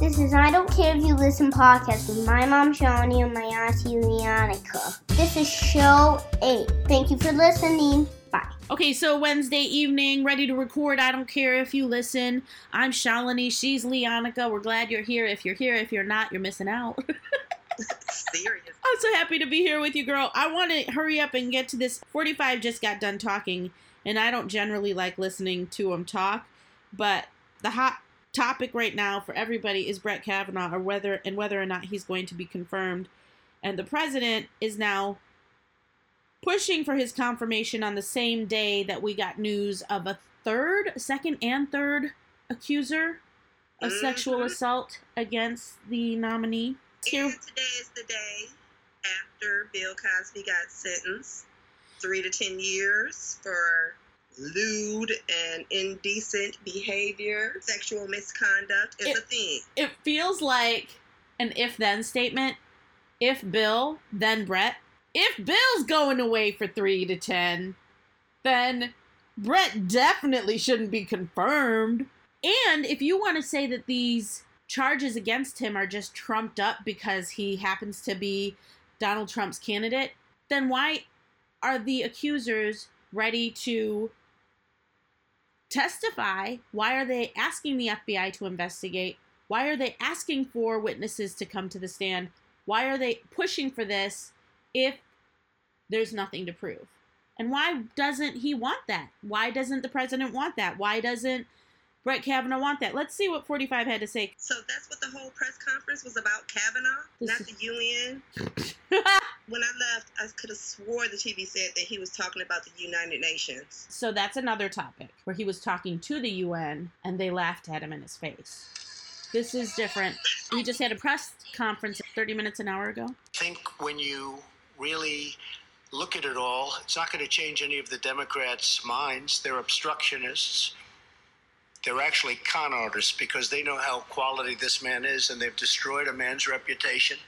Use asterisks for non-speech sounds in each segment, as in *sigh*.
This is I Don't Care If You Listen podcast with my mom Shawnee and my auntie Leonica. This is show eight. Thank you for listening. Bye. Okay, so Wednesday evening, ready to record. I don't care if you listen. I'm Shalini. She's Leonica. We're glad you're here. If you're here, if you're not, you're missing out. *laughs* Serious. I'm so happy to be here with you, girl. I want to hurry up and get to this. 45 just got done talking, and I don't generally like listening to them talk, but the hot topic right now for everybody is Brett Kavanaugh or whether and whether or not he's going to be confirmed. And the president is now pushing for his confirmation on the same day that we got news of a third, second and third accuser of sexual Mhm. assault against the nominee. And today is the day after Bill Cosby got sentenced three to ten years for lewd and indecent behavior. Sexual misconduct is It- a thing. it feels like an if then statement. If Bill, then Brett. If Bill's going away for 3 to 10, then Brett definitely shouldn't be confirmed. And if you want to say that these charges against him are just trumped up because he happens to be Donald Trump's candidate, then why are the accusers ready to testify? Why are they asking the FBI to investigate? Why are they asking for witnesses to come to the stand? Why are they pushing for this if there's nothing to prove? And why doesn't he want that? Why doesn't the president want that? Why doesn't Brett Kavanaugh want that? Let's see what 45 had to say. So that's what the whole press conference was about Kavanaugh, This not is- the UN. *laughs* When I left, I could have swore the TV said that he was talking about the United Nations. so that's another topic where he was talking to the UN and they laughed at him in his face. This is different. He just had a press conference 30 minutes an hour ago. I think when you really look at it all, it's not going to change any of the Democrats' minds. They're obstructionists. They're actually con artists because they know how quality this man is and they've destroyed a man's reputation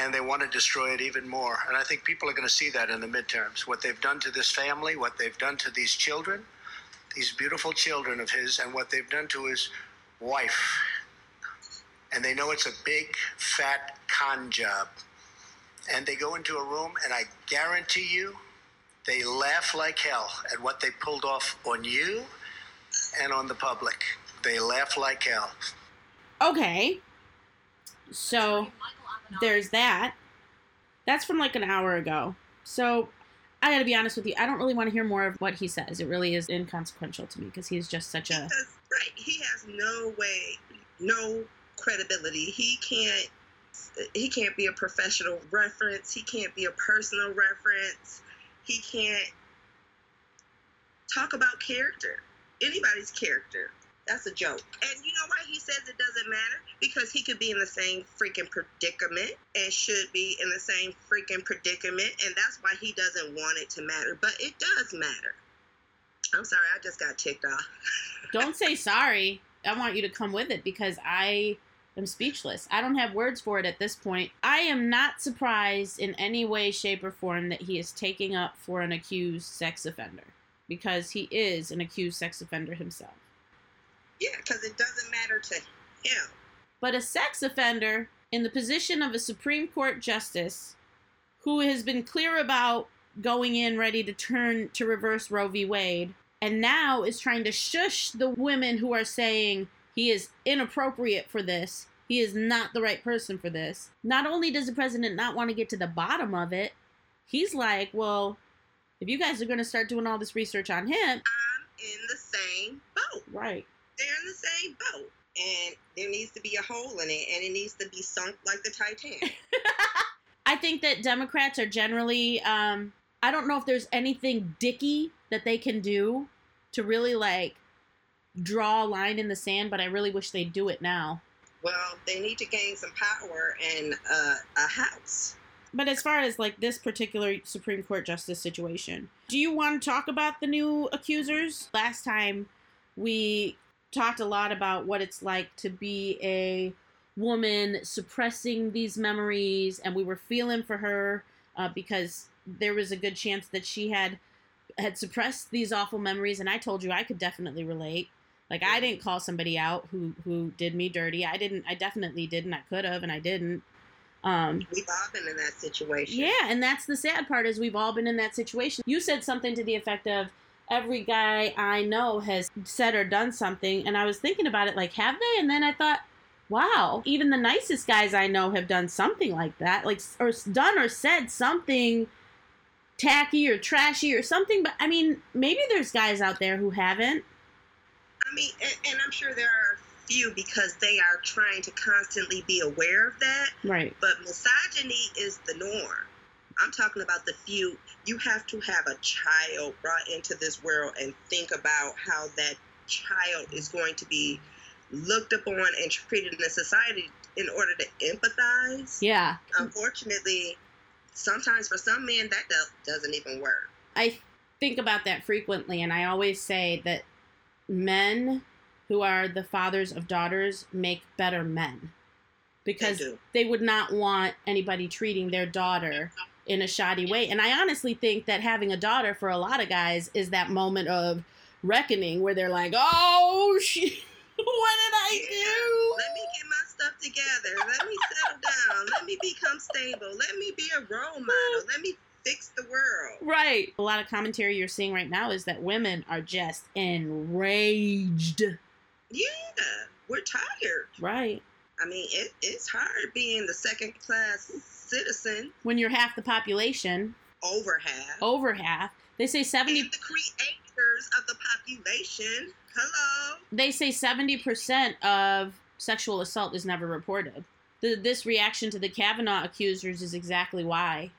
and they want to destroy it even more. And I think people are going to see that in the midterms. What they've done to this family, what they've done to these children, these beautiful children of his, and what they've done to his wife. And they know it's a big, fat con job and they go into a room, and I guarantee you, they laugh like hell at what they pulled off on you and on the public. They laugh like hell. Okay. So there's that. That's from like an hour ago. So I gotta be honest with you, I don't really want to hear more of what he says. It really is inconsequential to me because he's just such a. Because, right, he has no way, no credibility. He can't. He can't be a professional reference. He can't be a personal reference. He can't talk about character, anybody's character. That's a joke. And you know why he says it doesn't matter? Because he could be in the same freaking predicament and should be in the same freaking predicament. And that's why he doesn't want it to matter. But it does matter. I'm sorry, I just got ticked off. *laughs* Don't say sorry. I want you to come with it because I am speechless. I don't have words for it at this point. I am not surprised in any way, shape, or form that he is taking up for an accused sex offender because he is an accused sex offender himself. Yeah, because it doesn't matter to him. But a sex offender in the position of a Supreme Court justice who has been clear about going in ready to turn to reverse Roe v. Wade and now is trying to shush the women who are saying he is inappropriate for this. He is not the right person for this. Not only does the president not want to get to the bottom of it, he's like, well, if you guys are going to start doing all this research on him, I'm in the same boat. right. They're in the same boat. And there needs to be a hole in it, and it needs to be sunk like the Titanic. *laughs* I think that Democrats are generally. Um, I don't know if there's anything dicky that they can do to really like draw a line in the sand, but I really wish they'd do it now. well, they need to gain some power and uh, a house. But as far as like this particular Supreme Court justice situation, do you want to talk about the new accusers? Last time we talked a lot about what it's like to be a woman suppressing these memories, and we were feeling for her uh, because there was a good chance that she had had suppressed these awful memories, and I told you I could definitely relate. Like I didn't call somebody out who who did me dirty. I didn't. I definitely didn't. I could have, and I didn't. Um, We've all been in that situation. yeah, and that's the sad part is we've all been in that situation. You said something to the effect of every guy I know has said or done something, and I was thinking about it like, have they? And then I thought, wow, even the nicest guys I know have done something like that, like or done or said something tacky or trashy or something. But I mean, maybe there's guys out there who haven't. I mean, and, and I'm sure there are few because they are trying to constantly be aware of that. Right. But misogyny is the norm. I'm talking about the few. You have to have a child brought into this world and think about how that child is going to be looked upon and treated in a society in order to empathize. Yeah. Unfortunately, sometimes for some men that do- doesn't even work. I think about that frequently, and I always say that men who are the fathers of daughters make better men because They they would not want anybody treating their daughter in a shoddy way. And I honestly think that having a daughter for a lot of guys is that moment of reckoning where they're like, "Oh, she, *laughs* what did I do?" Let me get my stuff together. Let me settle down. Let me become stable. Let me be a role model. Let me fix the world. Right. A lot of commentary you're seeing right now is that women are just enraged. Yeah, we're tired. Right. I mean, it, it's hard being the second class citizen When you're half the population, over half. over half, they say 70 And the creators of the population. Hello. they say 70% of sexual assault is never reported. The, this reaction to the Kavanaugh accusers is exactly why.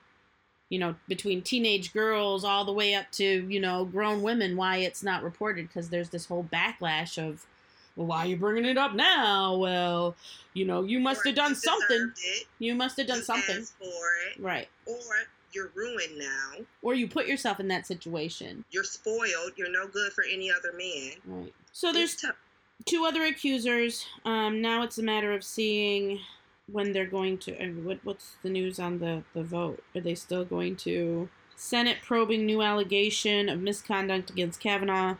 You know, between teenage girls all the way up to, you know, grown women, why it's not reported because there's this whole backlash of, well, why are you bringing it up now? Well, you know, you must have done something. It. You must have done You something. asked for it. Right. Or you're ruined now. Or you put yourself in that situation. You're spoiled. You're no good for any other man. Right. So there's tough. two other accusers. Um, now it's a matter of seeing when they're going to. uh, What what's the news on the the vote? Are they still going to Senate probing new allegation of misconduct against Kavanaugh?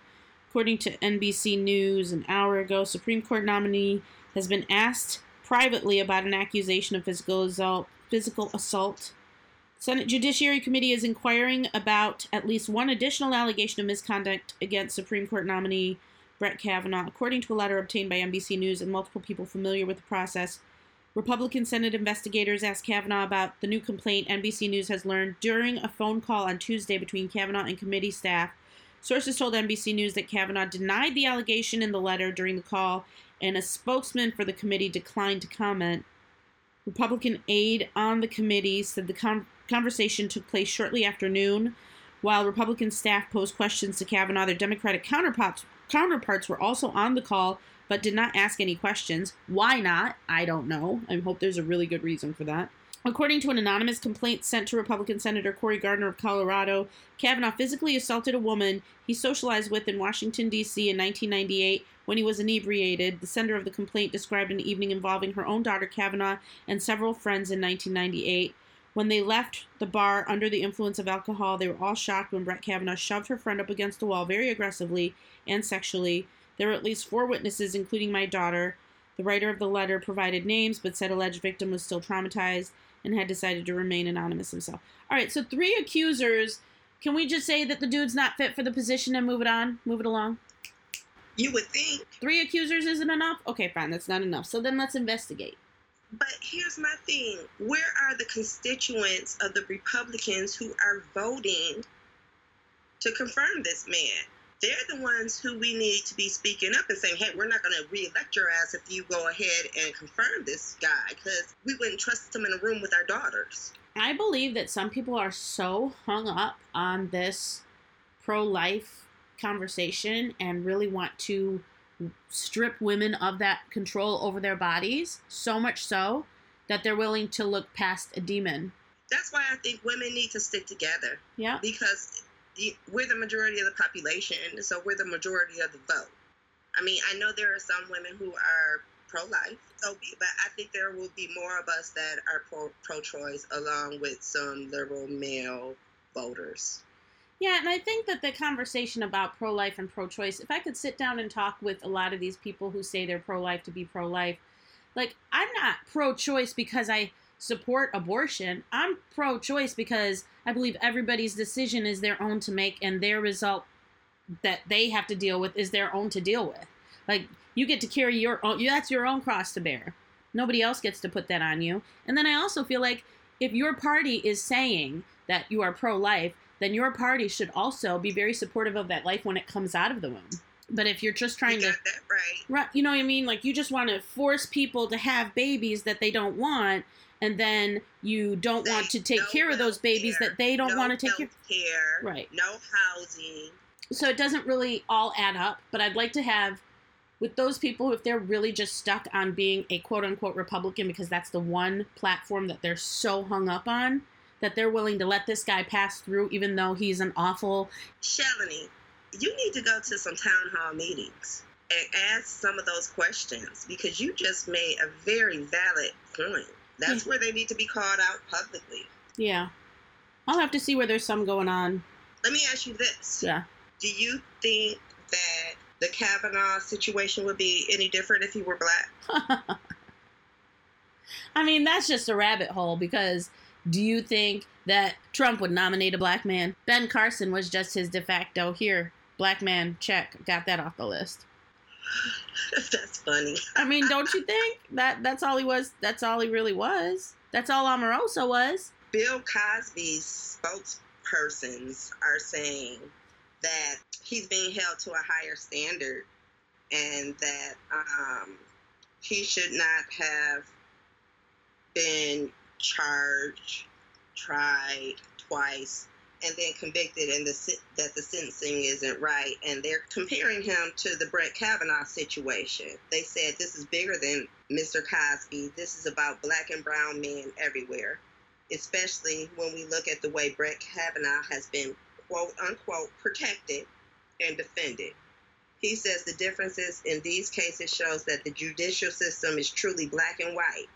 According to NBC News, an hour ago, Supreme Court nominee has been asked privately about an accusation of physical assault. Physical assault. Senate Judiciary Committee is inquiring about at least one additional allegation of misconduct against Supreme Court nominee Brett Kavanaugh. According to a letter obtained by NBC News and multiple people familiar with the process, Republican Senate investigators asked Kavanaugh about the new complaint NBC News has learned during a phone call on Tuesday between Kavanaugh and committee staff. Sources told NBC News that Kavanaugh denied the allegation in the letter during the call, and a spokesman for the committee declined to comment. Republican aide on the committee said the con- conversation took place shortly after noon. While Republican staff posed questions to Kavanaugh, their Democratic counterparts counterparts were also on the call but did not ask any questions. Why not? I don't know. I hope there's a really good reason for that. According to an anonymous complaint sent to Republican Senator Cory Gardner of Colorado, Kavanaugh physically assaulted a woman he socialized with in Washington, D.C. in 1998 when he was inebriated. The sender of the complaint described an evening involving her own daughter, Kavanaugh, and several friends in 1998. When they left the bar under the influence of alcohol, they were all shocked when Brett Kavanaugh shoved her friend up against the wall very aggressively and sexually. There were at least four witnesses, including my daughter. The writer of the letter provided names, but said alleged victim was still traumatized and had decided to remain anonymous himself. All right, so three accusers. Can we just say that the dude's not fit for the position and move it on? Move it along? You would think. Three accusers isn't enough? Okay, fine, that's not enough. So then let's investigate. But here's my thing where are the constituents of the Republicans who are voting to confirm this man? They're the ones who we need to be speaking up and saying, hey, we're not going to re-elect your ass if you go ahead and confirm this guy because we wouldn't trust him in a room with our daughters. I believe that some people are so hung up on this pro life conversation and really want to strip women of that control over their bodies, so much so that they're willing to look past a demon. That's why I think women need to stick together Yeah. because we're the majority of the population, so we're the majority of the vote. I mean, I know there are some women who are pro-life, so but I think there will be more of us that are pro, pro-choice, along with some liberal male voters. Yeah, and I think that the conversation about pro life and pro choice, if I could sit down and talk with a lot of these people who say they're pro life to be pro life, like, I'm not pro choice because I support abortion. I'm pro choice because I believe everybody's decision is their own to make and their result that they have to deal with is their own to deal with. Like, you get to carry your own, that's your own cross to bear. Nobody else gets to put that on you. And then I also feel like if your party is saying that you are pro life, then your party should also be very supportive of that life when it comes out of the womb. But if you're just trying you to, that right. right, you know what I mean? Like you just want to force people to have babies that they don't want, and then you don't want to take No care of those babies welfare, that they don't no want to take care. care. Right. No housing. So it doesn't really all add up. But I'd like to have with those people if they're really just stuck on being a quote unquote Republican because that's the one platform that they're so hung up on that they're willing to let this guy pass through even though he's an awful Shelly, you need to go to some town hall meetings and ask some of those questions because you just made a very valid point. That's hmm. where they need to be called out publicly. yeah. I'll have to see where there's some going on. Let me ask you this. Yeah. Do you think that the Kavanaugh situation would be any different if he were black? *laughs* I mean, that's just a rabbit hole because do you think that Trump would nominate a black man? Ben Carson was just his de facto here. Black man, check. Got that off the list. *laughs* That's funny. I mean, don't you think that that's all he was? That's all he really was. That's all Omarosa was. Bill Cosby's spokespersons are saying that he's being held to a higher standard and that um, he should not have been charged, tried twice, and then convicted, and the that the sentencing isn't right. And they're comparing him to the Brett Kavanaugh situation. They said this is bigger than Mr. Cosby. This is about black and brown men everywhere, especially when we look at the way Brett Kavanaugh has been quote unquote protected and defended. He says the differences in these cases shows that the judicial system is truly black and white.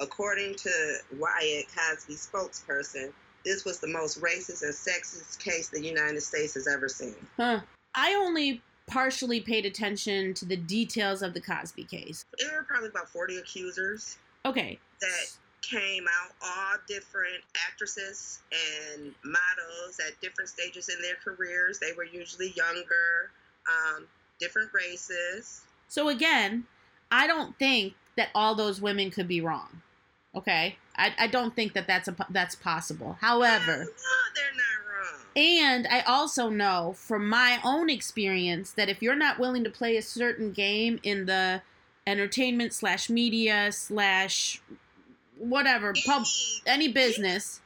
According to Wyatt Cosby spokesperson, this was the most racist and sexist case the United States has ever seen. Huh. I only partially paid attention to the details of the Cosby case. There were probably about 40 accusers Okay. that came out, all different actresses and models at different stages in their careers. They were usually younger, um, different races. So again, I don't think that all those women could be wrong. Okay, I, I don't think that that's a that's possible. However, they're not wrong. and I also know from my own experience that if you're not willing to play a certain game in the entertainment slash media slash whatever pub any business,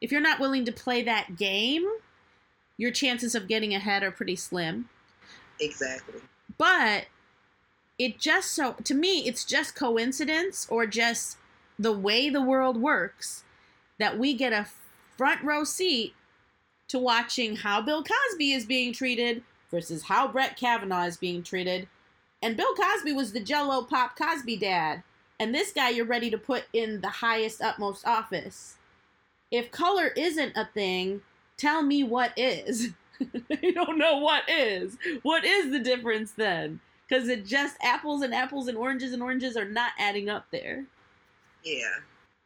if you're not willing to play that game, your chances of getting ahead are pretty slim. Exactly. but it just so to me it's just coincidence or just the way the world works that we get a front row seat to watching how Bill Cosby is being treated versus how Brett Kavanaugh is being treated. And Bill Cosby was the Jello Pop Cosby dad, and this guy you're ready to put in the highest utmost office. If color isn't a thing, tell me what is. *laughs* I don't know what is. What is the difference then? Because it just apples and apples and oranges and oranges are not adding up there. Yeah.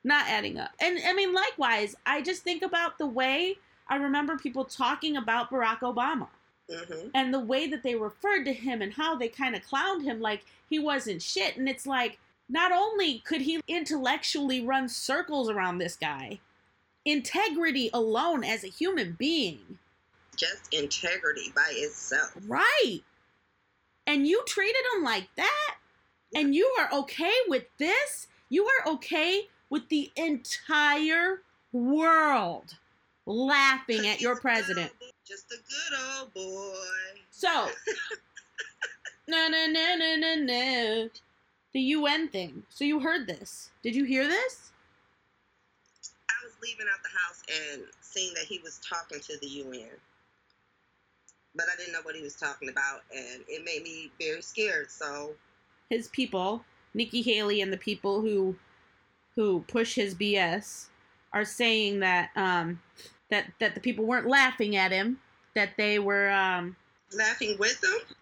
Not adding up. And I mean, likewise, I just think about the way I remember people talking about Barack Obama hmm and the way that they referred to him and how they kind of clowned him like he wasn't shit. And it's like, not only could he intellectually run circles around this guy, integrity alone as a human being. Just integrity by itself. Right. And you treated him like that? And you are okay with this? You are okay with the entire world laughing at your president. *laughs* Just a good old boy. So, no, no, no, no, no, no. The UN thing. So you heard this. Did you hear this? I was leaving out the house and seeing that he was talking to the UN. But I didn't know what he was talking about, and it made me very scared. So, His people, Nikki Haley and the people who who push his BS are saying that um that that the people weren't laughing at him, that they were um Laughing with him.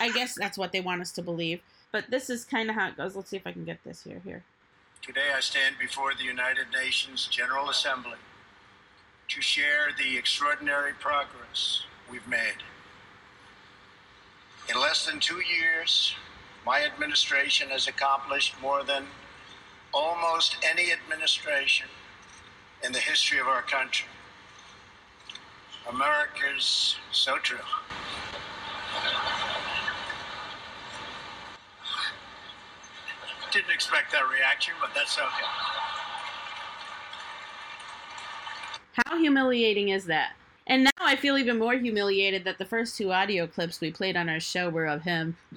I guess that's what they want us to believe. But this is kind of how it goes. Let's see if I can get this here here. Today I stand before the United Nations General Assembly to share the extraordinary progress we've made. In less than two years, my administration has accomplished more than almost any administration in the history of our country. America's so true. Didn't expect that reaction, but that's okay. How humiliating is that? And now I feel even more humiliated that the first two audio clips we played on our show were of him. *laughs*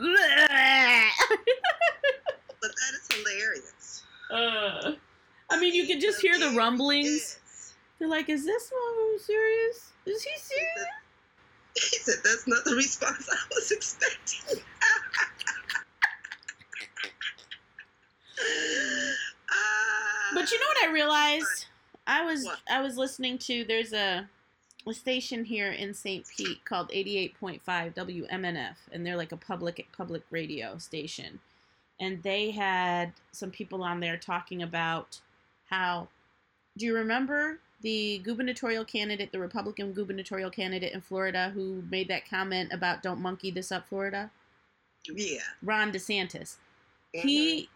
But that is hilarious. Uh, I mean, you could just hear the rumblings. They're like, "Is this one serious? Is he serious?" *laughs* He said, that's not the response I was expecting. *laughs* But you know what I realized? I was? I was listening to there's a a station here in St. Pete called 88.5 WMNF and they're like a public public radio station. And they had some people on there talking about how do you remember the gubernatorial candidate, the Republican gubernatorial candidate in Florida who made that comment about don't monkey this up Florida? Yeah. Ron DeSantis Mhm. he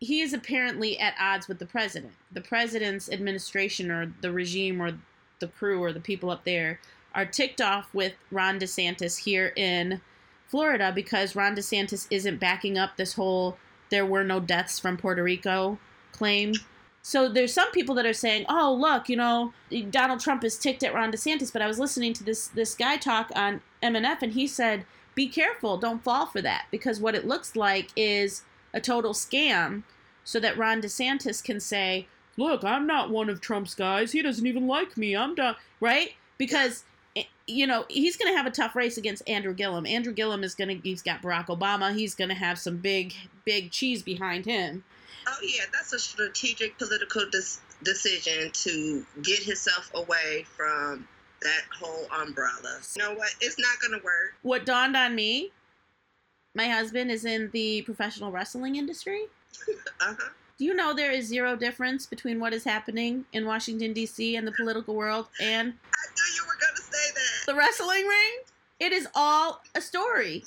he is apparently at odds with the president. The president's administration or the regime or the crew or the people up there are ticked off with Ron DeSantis here in Florida because Ron DeSantis isn't backing up this whole there were no deaths from Puerto Rico claim. So there's some people that are saying, "Oh, look, you know, Donald Trump is ticked at Ron DeSantis." But I was listening to this this guy talk on MNF, and he said, "Be careful, don't fall for that, because what it looks like is a total scam, so that Ron DeSantis can say, "Look, I'm not one of Trump's guys. He doesn't even like me. I'm done." Right? Because eh, you know he's going to have a tough race against Andrew Gillum. Andrew Gillum is going to he's got Barack Obama. He's going to have some big big cheese behind him. Oh yeah, that's a strategic political dis- decision to get himself away from that whole umbrella. You know what? It's not gonna work. What dawned on me, my husband is in the professional wrestling industry. *laughs* Uh huh. Do you know there is zero difference between what is happening in Washington D.C. and the political world and I knew you were gonna say that. the wrestling ring? It is all a story.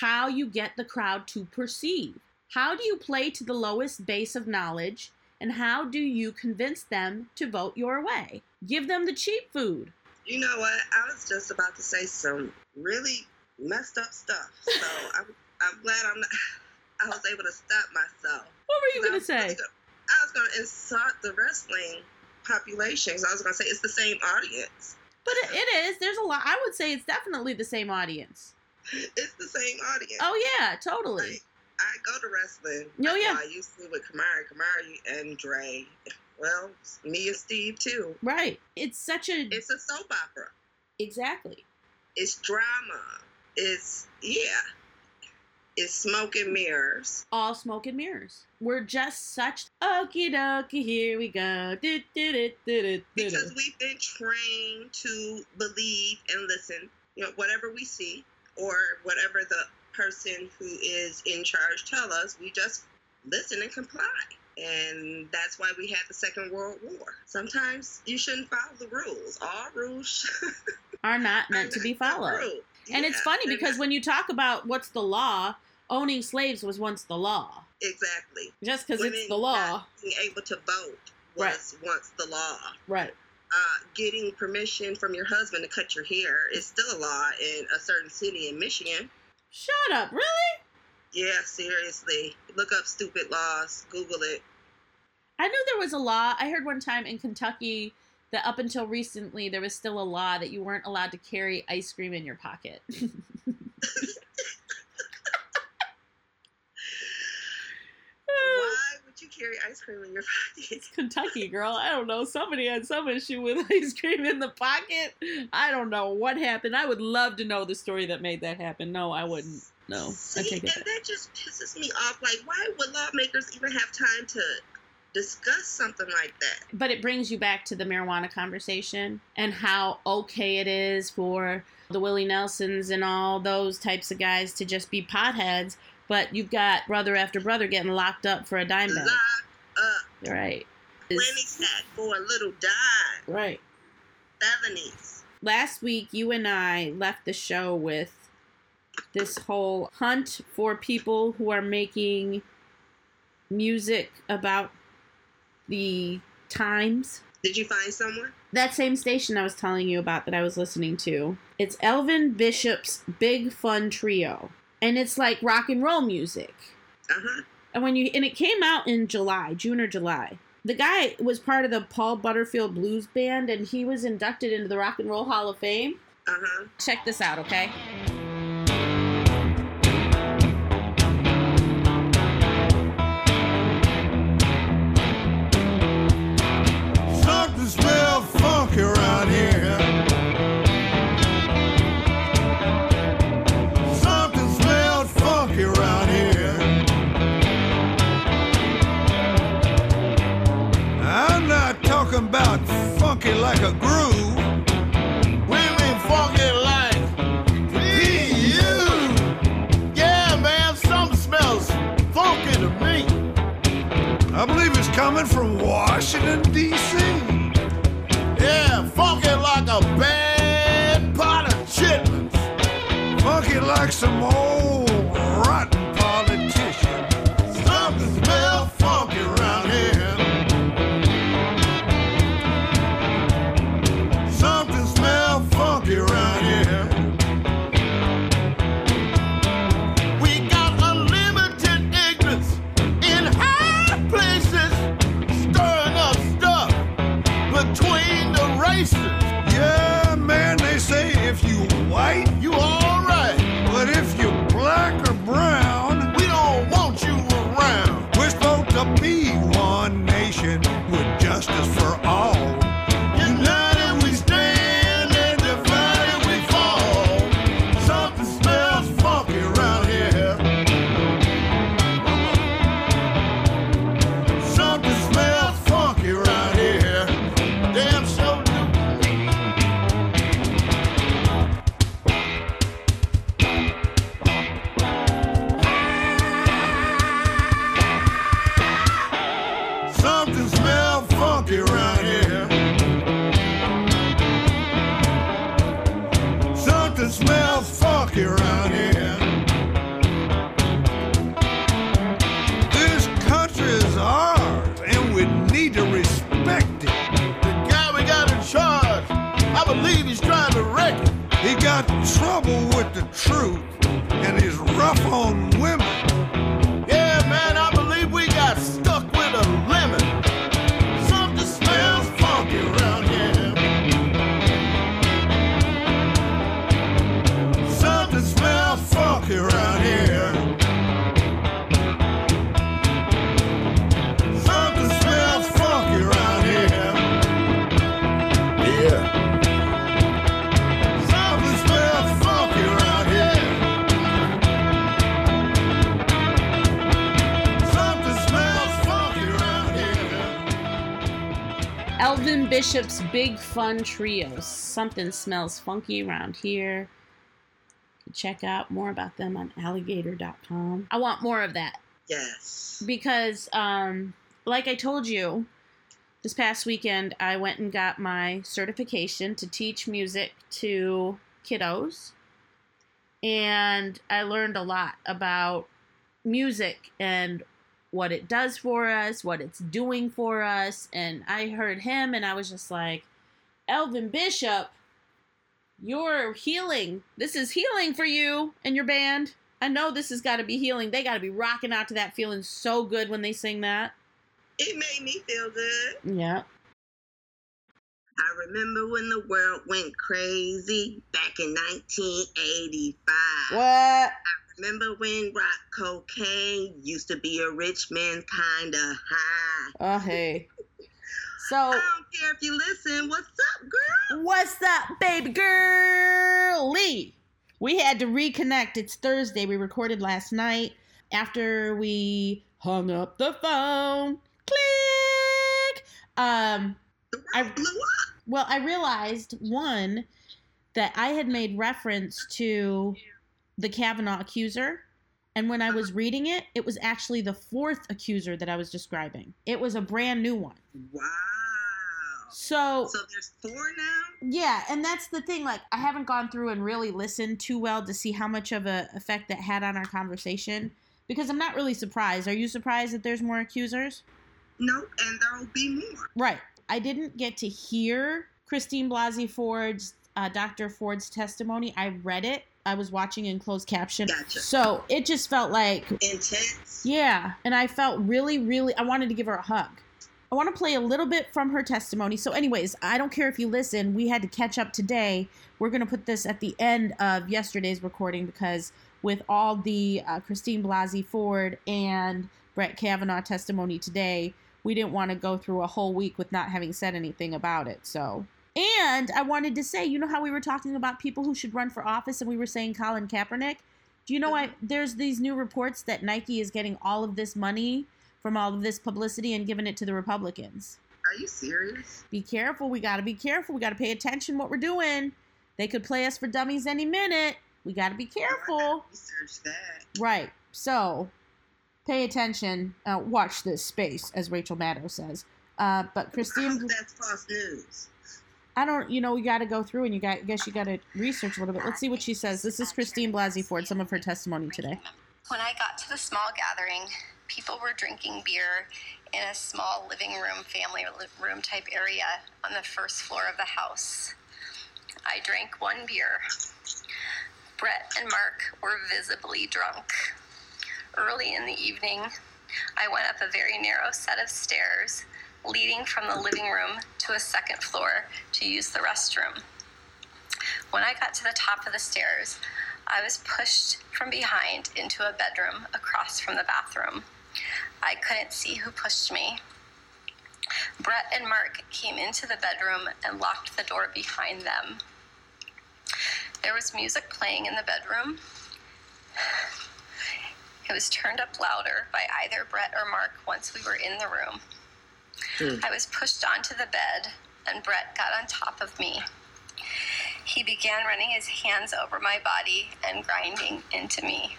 How you get the crowd to perceive. How do you play to the lowest base of knowledge? And how do you convince them to vote your way? Give them the cheap food. You know what? I was just about to say some really messed up stuff. So *laughs* I'm, I'm glad I'm not. I was able to stop myself. What were you going to say? I was going to insult the wrestling population. So I was going to say it's the same audience. But it, it is. There's a lot. I would say it's definitely the same audience. It's the same audience. Oh, yeah, totally. Like, I go to wrestling. Oh, yeah. I used to with Kamari, Kamari and Dre. Well, me and Steve too. Right. It's such a. It's a soap opera. exactly. It's drama. It's yeah. It's smoke and mirrors. All smoke and mirrors. We're just such. Okie dokie, here we go. Because we've been trained to believe and listen. You know, whatever we see or whatever the person who is in charge tell us, we just listen and comply. And that's why we had the Second World War. Sometimes you shouldn't follow the rules. All rules *laughs* Are not meant to be followed. And it's funny because when you talk about what's the law, owning slaves was once the law. exactly Just because it's the law. not being able to vote was once the law. Right. Uh, getting permission from your husband to cut your hair is still a law in a certain city in Michigan. Shut up. Really? Yeah, seriously. Look up stupid laws. Google it. I knew there was a law. I heard one time in Kentucky that up until recently there was still a law that you weren't allowed to carry ice cream in your pocket. *laughs* Why would you carry ice cream in your pocket? It's Kentucky, girl. I don't know. Somebody had some issue with *laughs* ice cream in the pocket. I don't know what happened. I would love to know the story that made that happen. No, I wouldn't. No, I See, take it and back. that just pisses me off. Like, why would lawmakers even have time to discuss something like that. But it brings you back to the marijuana conversation and how okay it is for the Willie Nelsons and all those types of guys to just be potheads. But you've got brother after brother getting locked up for a dime bag. Lock up, Right. plenty It's- sack for a little dime. right. Felonies. last week you and I left the show with this whole hunt for people who are making music about the times. Did you find someone? That same station I was telling you about that I was listening to. It's Elvin Bishop's Big Fun Trio. And it's like rock and roll music. Uh huh. And when you and it came out in July, June or July. The guy was part of the Paul Butterfield Blues Band and he was inducted into the Rock and Roll Hall of Fame. Uh huh. Check this out, okay? Like a groove. We mean funky like you. Yeah, man, something smells funky to me. I believe it's coming from Washington, D.C. Yeah, funky like a bad pot of chitlins. Funky like some old Bishop's Big Fun Trio. Something smells funky around here. Check out more about them on alligator.com. I want more of that Yes. because, um, like I told you, this past weekend I went and got my certification to teach music to kiddos. And I learned a lot about music and what it does for us, what it's doing for us. And I heard him and I was just like, Elvin Bishop, you're healing. This is healing for you and your band. I know this has got to be healing. They got to be rocking out to that feeling so good when they sing that. It made me feel good. Yeah. I remember when the world went crazy back in 1985. What? Remember when rock cocaine used to be a rich man's kind of high? Oh, hey. So, I don't care if you listen. What's up, girl? what's up, baby girlie? We had to reconnect. It's Thursday. We recorded last night after we hung up the phone. Click. Um, I- blew up. well, I realized one that I had made reference to the Kavanaugh accuser, and when I was reading it, it was actually the fourth accuser that I was describing. It was a brand new one. Wow. So So there's four now. yeah, and that's the thing. Like, I haven't gone through and really listened too well to see how much of a effect that had on our conversation. Because I'm not really surprised. Are you surprised that there's more accusers? No, and there'll be more. Right. I didn't get to hear Christine Blasey Ford's, uh, Dr. Ford's testimony. I read it. I was watching in closed caption. Gotcha. So it just felt like, Intense. yeah. And I felt really, really, I wanted to give her a hug. I want to play a little bit from her testimony. So, anyways, I don't care if you listen. We had to catch up today. We're going to put this at the end of yesterday's recording because with all the uh, Christine Blasey Ford and Brett Kavanaugh testimony today, we didn't want to go through a whole week with not having said anything about it. So, and I wanted to say, you know how we were talking about people who should run for office and we were saying Colin Kaepernick? Do you know why there's these new reports that Nike is getting all of this money from all of this publicity and giving it to the Republicans? Are you serious? Be careful. We got to be careful. We got to pay attention what we're doing. They could play us for dummies any minute. We got to be Oh, careful. Research that. Right. So, pay attention. Uh, watch this space, as Rachel Maddow says. Uh, but Christine, that's false news. I don't. You know, we got to go through, and you got. I guess you got to research a little bit. Let's see what she says. This is Christine Blasey Ford. Some of her testimony today. When I got to the small gathering, people were drinking beer in a small living room, family room type area on the first floor of the house. I drank one beer. Brett and Mark were visibly drunk. Early in the evening, I went up a very narrow set of stairs leading from the living room to a second floor to use the restroom. When I got to the top of the stairs, I was pushed from behind into a bedroom across from the bathroom. I couldn't see who pushed me. Brett and Mark came into the bedroom and locked the door behind them. There was music playing in the bedroom. It was turned up louder by either Brett or Mark once we were in the room. Mm. I was pushed onto the bed, and Brett got on top of me. He began running his hands over my body and grinding into me.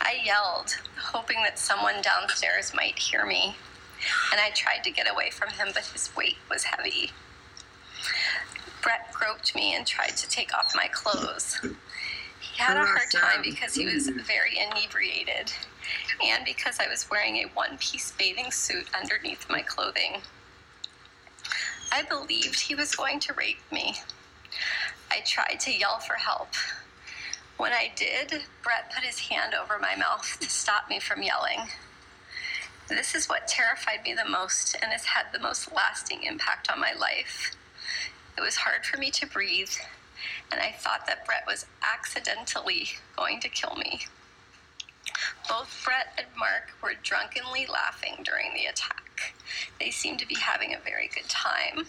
I yelled, hoping that someone downstairs might hear me, and I tried to get away from him, but his weight was heavy. Brett groped me and tried to take off my clothes. He had a hard time because he was very inebriated and because I was wearing a one piece bathing suit underneath my clothing. I believed he was going to rape me. I tried to yell for help. When I did, Brett put his hand over my mouth to stop me from yelling. This is what terrified me the most and has had the most lasting impact on my life. It was hard for me to breathe, and I thought that Brett was accidentally going to kill me. Both Brett and Mark were drunkenly laughing during the attack. They seemed to be having a very good time.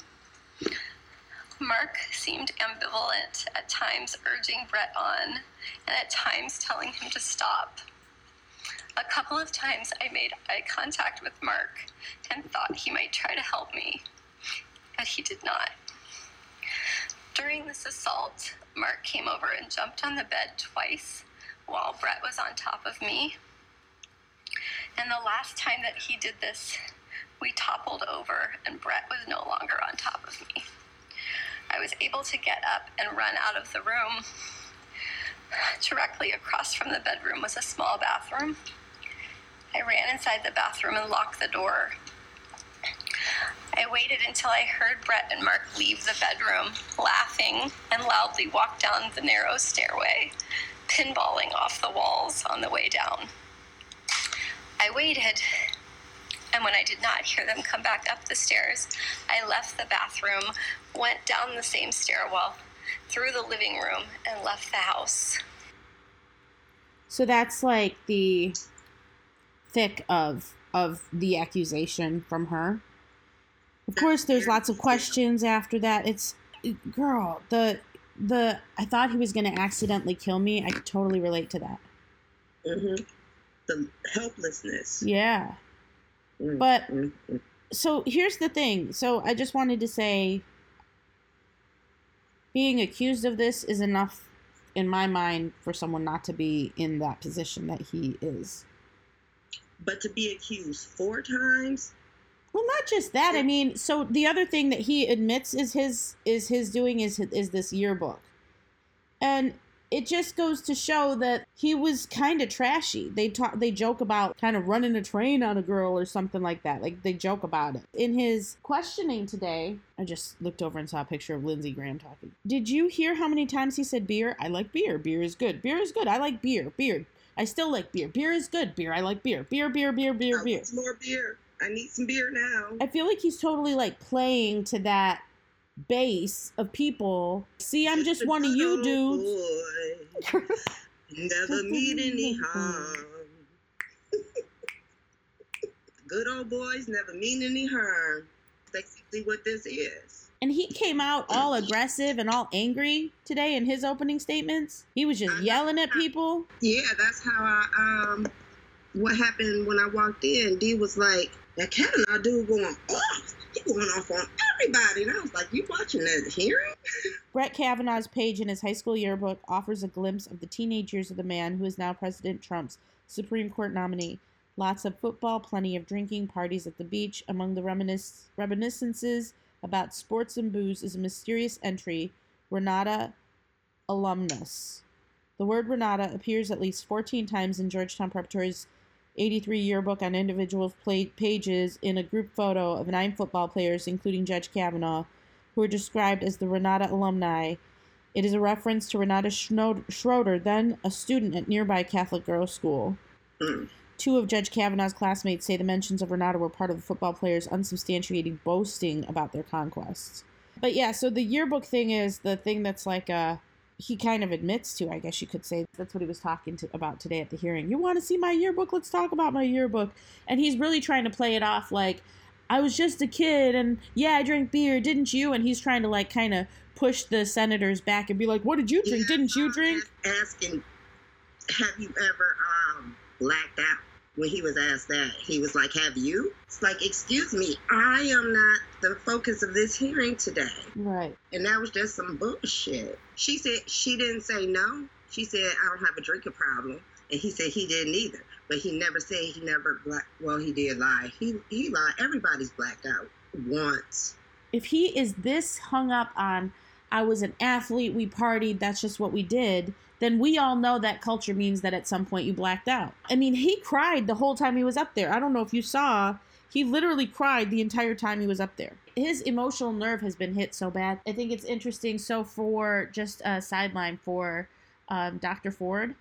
Mark seemed ambivalent, at times urging Brett on, and at times telling him to stop. A couple of times I made eye contact with Mark and thought he might try to help me, but he did not. During this assault, Mark came over and jumped on the bed twice while Brett was on top of me. And the last time that he did this, we toppled over and Brett was no longer on top of me. I was able to get up and run out of the room. Directly across from the bedroom was a small bathroom. I ran inside the bathroom and locked the door. I waited until I heard Brett and Mark leave the bedroom, laughing, and loudly walk down the narrow stairway, pinballing off the walls on the way down. I waited, and when I did not hear them come back up the stairs, I left the bathroom, went down the same stairwell, through the living room, and left the house. So that's like the thick of of the accusation from her. Of course, there's lots of questions after that. It's girl, the the I thought he was gonna accidentally kill me. I totally relate to that. hmm The helplessness. Yeah, Mm, but mm, mm. so here's the thing. So I just wanted to say being accused of this is enough in my mind for someone not to be in that position that he is. But to be accused four times, Well, not just that. I mean, so the other thing that he admits is his is his doing is is this yearbook, and it just goes to show that he was kind of trashy. They talk, they joke about kind of running a train on a girl or something like that. Like they joke about it in his questioning today. I just looked over and saw a picture of Lindsey Graham talking. Did you hear how many times he said beer? I like beer. Beer is good. Beer is good. I like beer. Beer. I still like beer. Beer is good. Beer. I like beer. Beer. Beer. Beer. Beer. Beer. more beer. I need some beer now. I feel like he's totally like playing to that base of people. See, I'm just a one of you *laughs* dudes. *laughs* Never meet any harm. Good old boys never mean any harm. Basically, what this is. And he came out all aggressive and all angry today in his opening statements. He was just yelling at people. Yeah, that's how I um. What happened when I walked in? D was like, "That Kavanaugh dude going off. He going off on everybody." And I was like, "You watching that hearing?" Brett Kavanaugh's page in his high school yearbook offers a glimpse of the teenage years of the man who is now President Trump's Supreme Court nominee. Lots of football, plenty of drinking, parties at the beach. Among the reminis- reminiscences about sports and booze is a mysterious entry, Renata alumnus. The word Renata appears at least 14 times in Georgetown Preparatory's 83 yearbook on individual pla- pages in a group photo of nine football players, including Judge Kavanaugh, who are described as the Renata alumni. It is a reference to Renata Schroeder, then a student at nearby Catholic girls' school. Mm. *clears throat* Two of Judge Kavanaugh's classmates say the mentions of Renata were part of the football players' unsubstantiated boasting about their conquests. But yeah, so the yearbook thing is the thing that's like uh he kind of admits to, I guess you could say. That's what he was talking to about today at the hearing. You want to see my yearbook? Let's talk about my yearbook. And he's really trying to play it off like I was just a kid and yeah, I drank beer, didn't you? And he's trying to like kind of push the senators back and be like, "What did you drink? Yeah, Didn't you drink?" Asking, have you ever um blacked out? When he was asked that, he was like, "Have you?" It's like, "Excuse me, I am not the focus of this hearing today." Right. And that was just some bullshit. She said she didn't say no. She said I don't have a drinking problem, and he said he didn't either. But he never said he never black. Well, he did lie. He he lied. Everybody's blacked out once. if he is this hung up on I was an athlete, we partied, that's just what we did, then we all know that culture means that at some point you blacked out. I mean, he cried the whole time he was up there. I don't know if you saw, he literally cried the entire time he was up there. His emotional nerve has been hit so bad. I think it's interesting. So, for just a sideline for um, Dr. Ford,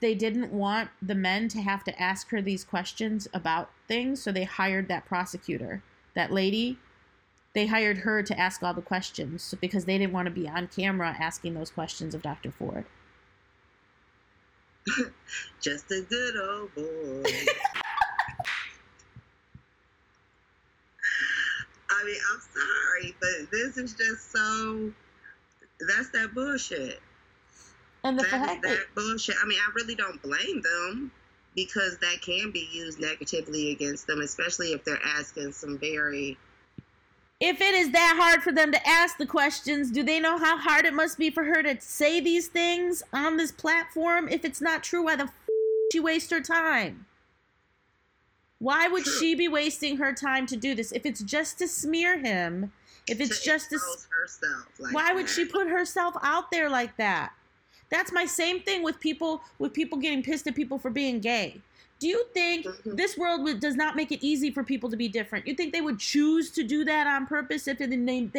they didn't want the men to have to ask her these questions about things, so they hired that prosecutor that lady, they hired her to ask all the questions because they didn't want to be on camera asking those questions of Dr. Ford. *laughs* Just a good old boy. *laughs* I mean, I'm sorry, but this is just so. That's that bullshit. And the That fact that that bullshit. I mean, I really don't blame them because that can be used negatively against them, especially if they're asking some very. If it is that hard for them to ask the questions, do they know how hard it must be for her to say these things on this platform? If it's not true, why the f- she waste her time? Why would True. she be wasting her time to do this? If it's just to smear him, if it's just to herself. Like why would she put herself out there like that that's my same thing with people with people getting pissed at people for being gay do you think Mhm. this world would, does not make it easy for people to be different you think they would choose to do that on purpose if they,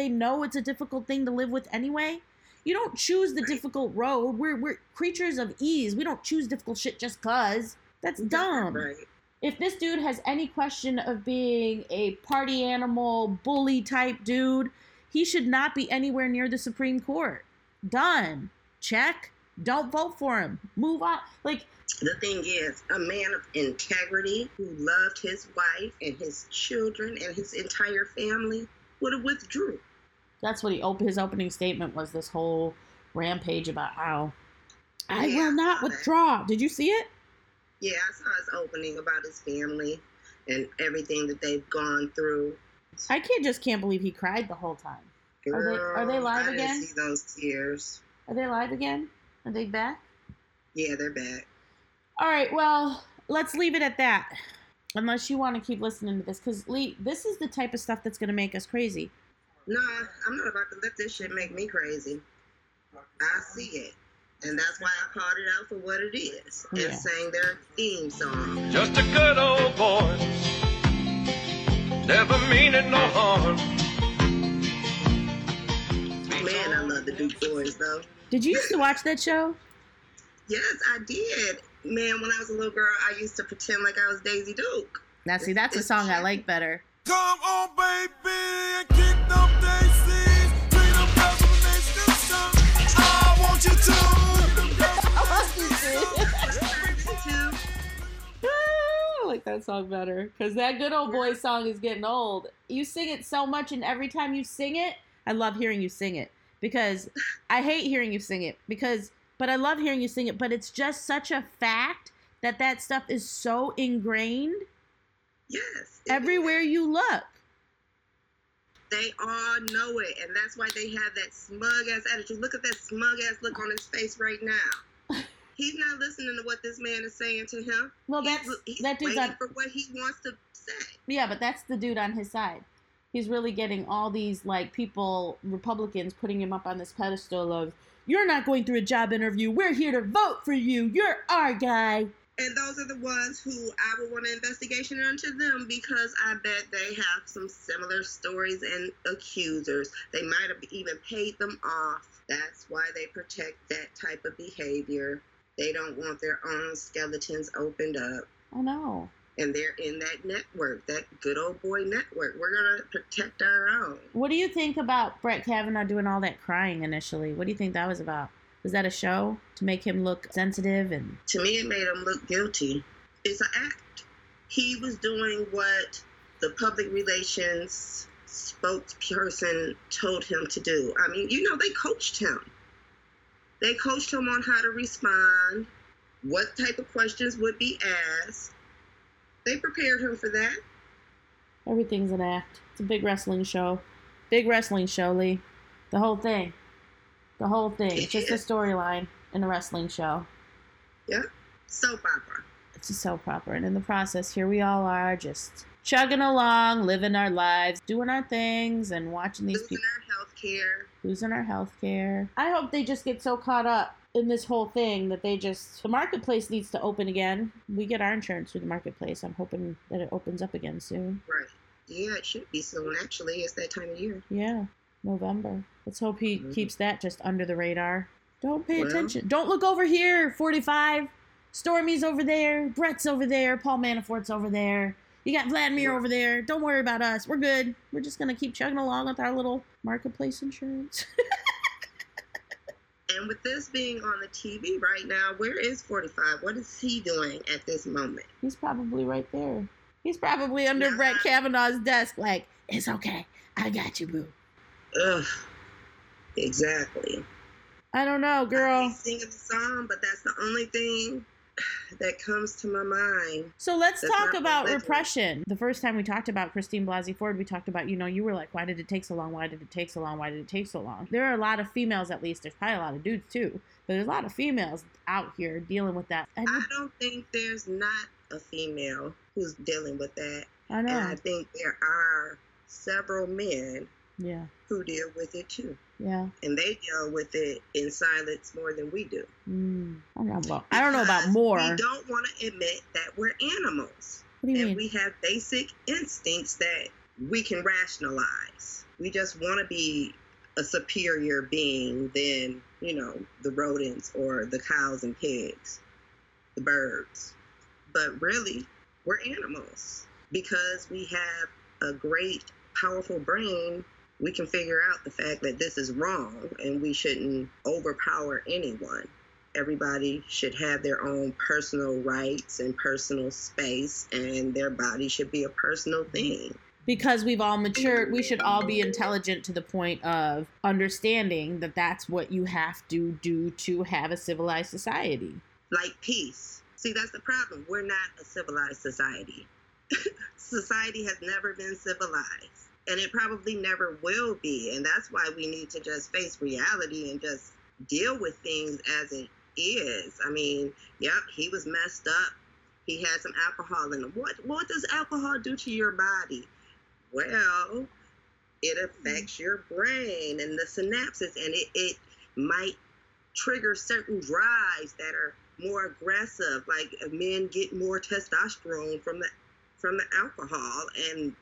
they know it's a difficult thing to live with anyway you don't choose the difficult road we're, we're creatures of ease we don't choose difficult shit just cause that's dumb Right. if this dude has any question of being a party animal, bully type dude, he should not be anywhere near the Supreme Court. Done. Check. Don't vote for him. Move on. Like, The thing is, a man of integrity who loved his wife and his children and his entire family would have withdrew. that's what he op- his opening statement was this whole rampage about how I Yeah, will not saw that. withdraw. Did you see it? Yeah, I saw his opening about his family. and everything that they've gone through. I can't just can't believe he cried the whole time. Are they- are they Girl, live I again? see those tears. Are they live again? Are they back? Yeah, they're back. All right, well, let's leave it at that. Unless you want to keep listening to this, because Lee, this is the type of stuff that's going to make us crazy. Nah, I'm not about to let this shit make me crazy. I see it. And that's why I called it out for what it is and Yeah. sang their theme song. Just a good old boy, never meaning no harm. Man, I love the Duke Boys though. Did you used to watch that show? Yes, I did. Man, when I was a little girl, I used to pretend like I was Daisy Duke. Now, see, that's a song I like better. Come on, baby, and kick them daisies. Treat them as a nation song. I want you to. *laughs* I like that song better because that good old boy song is getting old. You sing it so much, and every time you sing it, I love hearing you sing it because I hate hearing you sing it because, but I love hearing you sing it. But it's just such a fact that that stuff is so ingrained Yes. everywhere you look. They all know it, and that's why they have that smug ass attitude. Look at that smug ass look on his face right now. *laughs* He's not listening to what this man is saying to him. Well, He's- that's he's that dude's waiting on. for what he wants to say. Yeah, but that's the dude on his side. He's really getting all these like people, Republicans, putting him up on this pedestal of you're not going through a job interview. We're here to vote for you. You're our guy. And those are the ones who I would want an investigation into them because I bet they have some similar stories and accusers. They might have even paid them off. That's why they protect that type of behavior. They don't want their own skeletons opened up. I know. And they're in that network, that good old boy network. We're going to protect our own. What do you think about Brett Kavanaugh doing all that crying initially? What do you think that was about? Was that a show to make him look sensitive and To me, it made him look guilty. It's an act. He was doing what the public relations spokesperson told him to do. I mean, you know, they coached him. They coached him on how to respond, what type of questions would be asked. They prepared him for that. everything's an act? It's a big wrestling show. Big wrestling show, Lee. The whole thing. The whole thing. It's just a storyline in a wrestling show. Yeah. Soap opera. It's just so proper. And in the process, here we all are just chugging along, living our lives, doing our things, and watching these Losing people our health care. losing our health care. I hope they just get so caught up in this whole thing that they just. The marketplace needs to open again. We get our insurance through the marketplace. I'm hoping that it opens up again soon. Right. Yeah, it should be soon. Actually, it's that time of year. Yeah, November. Let's hope he Mhm. keeps that just under the radar. Don't pay Well- attention. Don't look over here, 45. Stormy's over there. Brett's over there. Paul Manafort's over there. You got Vladimir over there. Don't worry about us. We're good. We're just going to keep chugging along with our little marketplace insurance. *laughs* And with this being on the TV right now, where is 45? What is he doing at this moment? He's probably right there. He's probably under. Brett Kavanaugh's desk, like, it's okay. I got you, boo. Ugh. Exactly. I don't know, girl. singing the song, but that's the only thing that comes to my mind. So let's talk about religion. repression. The first time we talked about Christine Blasey Ford, we talked about, you know, you were like, why did it take so long? Why did it take so long? Why did it take so long? There are a lot of females, at least. There's probably a lot of dudes too, but there's a lot of females out here dealing with that. And I don't think there's not a female who's dealing with that. I know. And. I think there are several men Yeah, who deal with it too. Yeah. And they deal with it in silence more than we do. Mm, I don't know about. I don't know about more. We don't want to admit that we're animals. What do you and mean? we have basic instincts that we can rationalize. We just want to be a superior being than, you know, the rodents or the cows and pigs, the birds. But really, we're animals because we have a great, powerful brain. We can figure out the fact that this is wrong and we shouldn't overpower anyone everybody should have their own personal rights and personal space, and their body should be a personal thing. because we've all matured, we should all be intelligent to the point of understanding that that's what you have to do to have a civilized society. Like peace. See, that's the problem. We're not a civilized society. *laughs* society has never been civilized. And it probably never will be. And that's why we need to just face reality and just deal with things as it is. I mean, yep, he was messed up. He had some alcohol in him. What what does alcohol do to your body? Well, it affects your brain and the synapses and it, it might trigger certain drives that are more aggressive. Like men get more testosterone from the from the alcohol and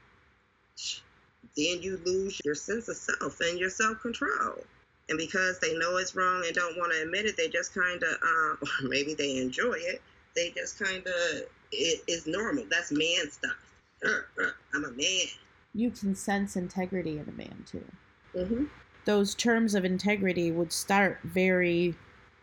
then you lose your sense of self and your self control. And because they know it's wrong and don't want to admit it, they just kind of, um, or maybe they enjoy it, they just kind of, it is normal. That's man stuff. Uh, uh, I'm a man. You can sense integrity in a man too. hmm Those terms of integrity would start very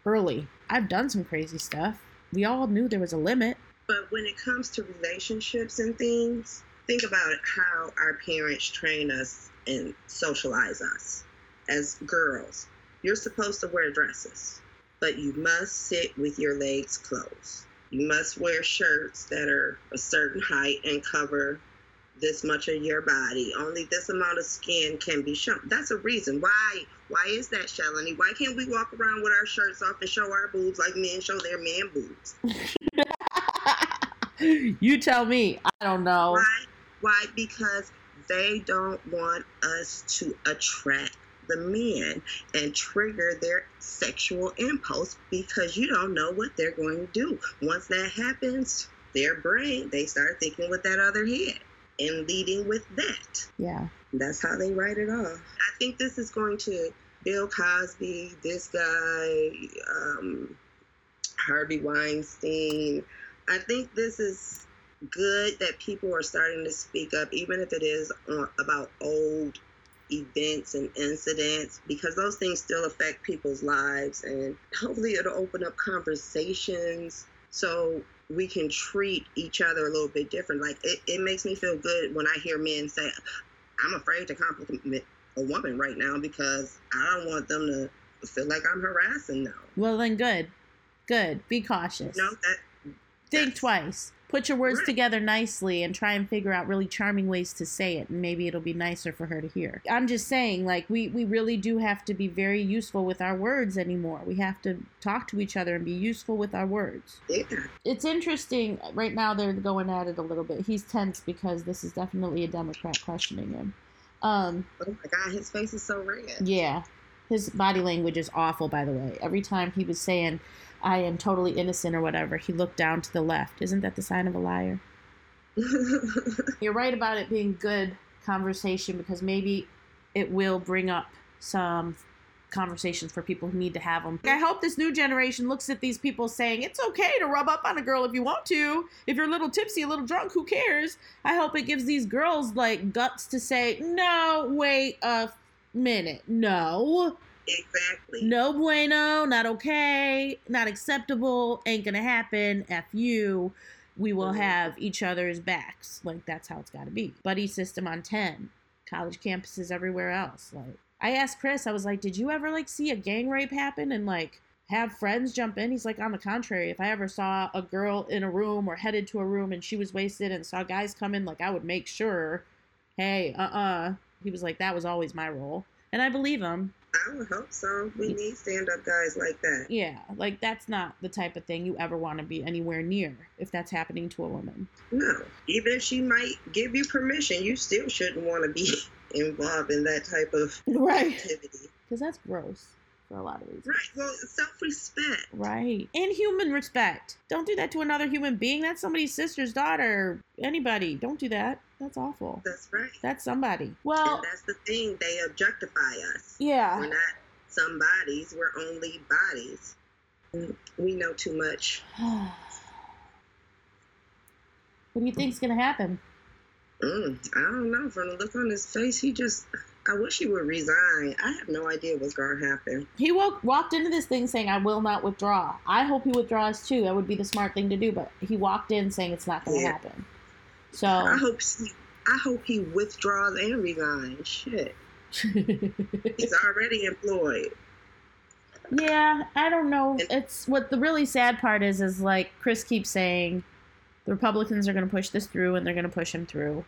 early. I've done some crazy stuff. We all knew there was a limit. But when it comes to relationships and things, think about how our parents train us and socialize us as girls. You're supposed to wear dresses, but you must sit with your legs closed. You must wear shirts that are a certain height and cover this much of your body. Only this amount of skin can be shown. That's a reason. Why? Why is that, Shalini? Why can't we walk around with our shirts off and show our boobs like men show their man boobs? *laughs* you tell me. I don't know. Why? Why? Because they don't want us to attract the men and trigger their sexual impulse because you don't know what they're going to do. Once that happens, their brain, they start thinking with that other head and leading with that. Yeah. That's how they write it off. I think this is going to Bill Cosby, this guy, um, Harvey Weinstein. I think this is good that people are starting to speak up, even if it is on, about old events and incidents, because those things still affect people's lives. And hopefully, it'll open up conversations so we can treat each other a little bit different. Like, it, it makes me feel good when I hear men say, I'm afraid to compliment a woman right now because I don't want them to feel like I'm harassing them. Well, then good. Good. Be cautious. You know, that Think twice. Put your words together nicely and try and figure out really charming ways to say it, and maybe it'll be nicer for her to hear. I'm just saying, like, we, we really do have to be very useful with our words anymore. We have to talk to each other and be useful with our words. yeah. It's interesting. Right now, they're going at it a little bit. He's tense because this is definitely a Democrat questioning him. Um, Oh my God, his face is so red. yeah. His body language is awful, by the way. Every time he was saying, I am totally innocent or whatever, he looked down to the left. Isn't that the sign of a liar? *laughs* You're right about it being good conversation because maybe it will bring up some conversations for people who need to have them. I hope this new generation looks at these people saying it's okay to rub up on a girl if you want to. If you're a little tipsy, a little drunk, who cares? I hope it gives these girls like guts to say, "No, wait a minute. No. Exactly. No bueno, not okay, not acceptable, ain't gonna happen. F you. We will Mhm. have each other's backs. Like that's how it's gotta be. Buddy system on 10. College campuses everywhere else. Like I asked Chris, I was like, Did you ever like see a gang rape happen and like have friends jump in? He's like, on the contrary, if I ever saw a girl in a room or headed to a room and she was wasted and saw guys come in, like I would make sure, hey, uh uh He was like, That was always my role. And I believe him. I would hope so. We need stand up guys like that. Yeah, like that's not the type of thing you ever want to be anywhere near if that's happening to a woman. No. Even if she might give you permission, you still shouldn't want to be *laughs* involved in that type of Right. activity. Because that's gross for a lot of reasons. Right. Well, self respect. Right. And human respect. Don't do that to another human being. That's somebody's sister's daughter. Anybody. Don't do that. That's awful. That's right. That's somebody. and Well, that's the thing. They objectify us. Yeah. We're not some bodies. We're only bodies. We know too much. *sighs* what do you think's going to happen? Mm, I don't know. From the look on his face, he just. I wish he would resign. I have no idea what's going to happen. He woke, walked into this thing saying, I will not withdraw. I hope he withdraws too. That would be the smart thing to do. But he walked in saying it's not going to Yeah. happen. So. I hope. He, I hope he withdraws and resigns. Shit, he's *laughs* already employed. Yeah, I don't know. It's what the really sad part is is like Chris keeps saying The Republicans are going to push this through, and they're going to push him through,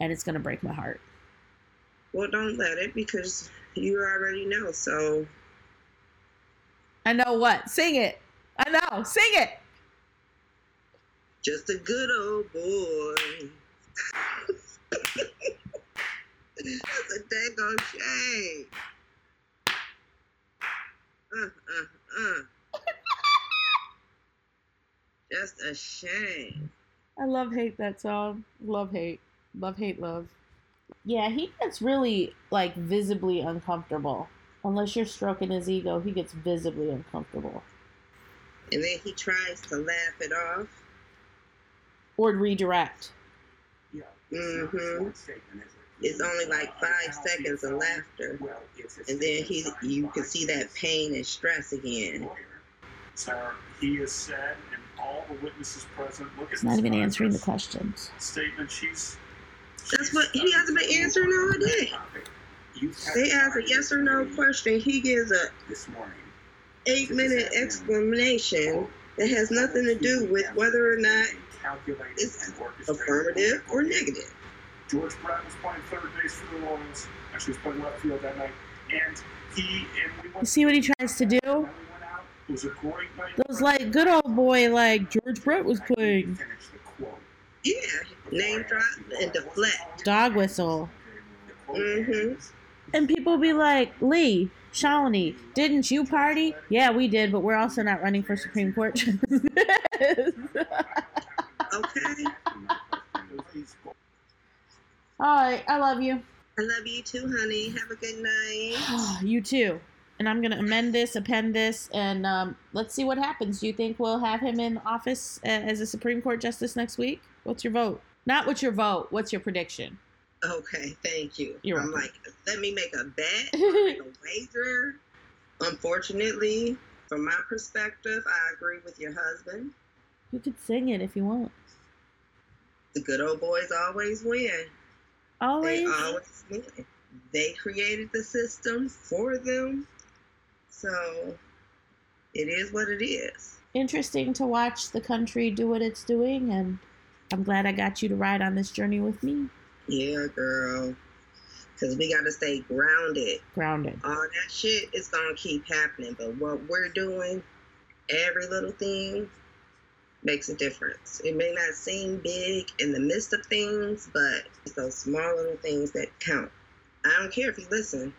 and it's going to break my heart. Well, don't let it because you already know. So I know what. Sing it. I know. Sing it. Just a good old boy. That's a daggone shame. Uh, uh, uh. Just a shame. I love hate that song. Love hate. Love hate love. Yeah, he gets really like visibly uncomfortable. Unless you're stroking his ego, he gets visibly uncomfortable. And then he tries to laugh it off. Or redirect. Mm-hmm. It's only like five seconds of laughter. And then he you can see that pain and stress again. Sarah, he has said, and all the witnesses present, look at He's not even answering the guy's questions. statement. She's. That's what he hasn't been answering all day. They ask a yes or no question. He gives a This morning. eight minute explanation that has nothing to do with whether or not it's affirmative or negative. George Brett was playing third base for the Royals. Actually, was playing left field that night, and he and we went. You see what he tries to do? Then we went out. It was a great night. Those like good old boy like George Brett was playing. Finish the quote. Yeah, name drop and deflect. Dog whistle. The quote Mhm. And people be like, Lee, Shawnee, didn't you party? Yeah, we did, but we're also not running for Supreme Court. *laughs* Okay. *laughs* All right, I love you. I love you too, honey. Have a good night. *sighs* you too. And I'm going to amend this, append this, and um, let's see what happens. Do you think we'll have him in office uh, as a Supreme Court justice next week? What's your vote? Not what's your vote. What's your prediction? Okay, thank you. You're I'm welcome. like, let me make a bet, *laughs* make a wager. Unfortunately, from my perspective, I agree with your husband. You could sing it if you want. The good old boys always win. Always. They always win. They created the system for them. So it is what it is. Interesting to watch the country do what it's doing, and I'm glad I got you to ride on this journey with me. Yeah, girl. Because we got to stay grounded. Grounded. All that shit is going to keep happening. But what we're doing, every little thing, makes a difference. It may not seem big in the midst of things, but it's those small little things that count. I don't care if you listen.